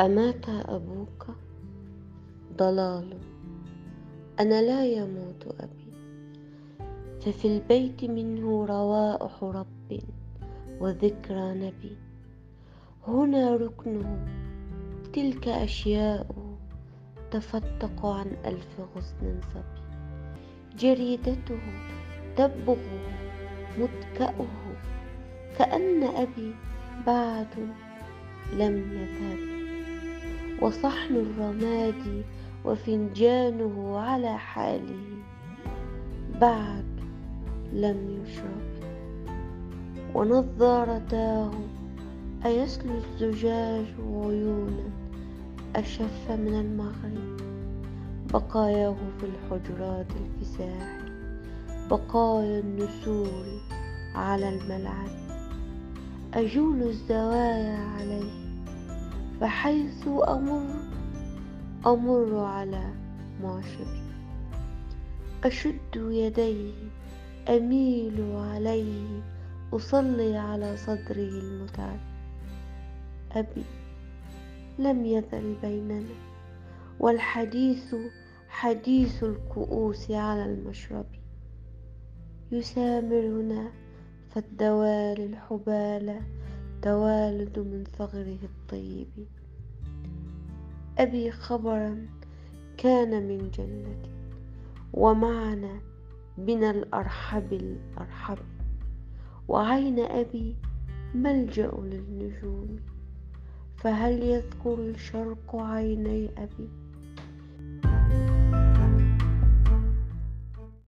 أمات أبوك ضلال؟ أنا لا يموت أبي. ففي البيت منه روائح رب وذكرى نبي. هنا ركنه تلك أشياء تفتق عن ألف غصن صبي. جريدته دبه متكأه كأن أبي بعد لم يذهب. وصحن الرماد وفنجانه على حاله. بعد لم يشرب. ونظارتاه أيسلو الزجاج عيونا أشف من المغرب. بقاياه في الحجرات الفساح. بقايا النسور على الملعب. أجول الزوايا عليه. فحيث أمر أمر على معشري أشد يديه أميل عليه أصلي على صدره المتعب أبي لم يزل بيننا. والحديث حديث الكؤوس على المشرب. يسامرنا فالدوال الحبالة توالد من ثغره الطيب. أبي خبرا كان من جنة ومعنا بنا الأرحب الأرحب. وعين أبي ملجأ للنجوم فهل يذكر الشرق عيني أبي؟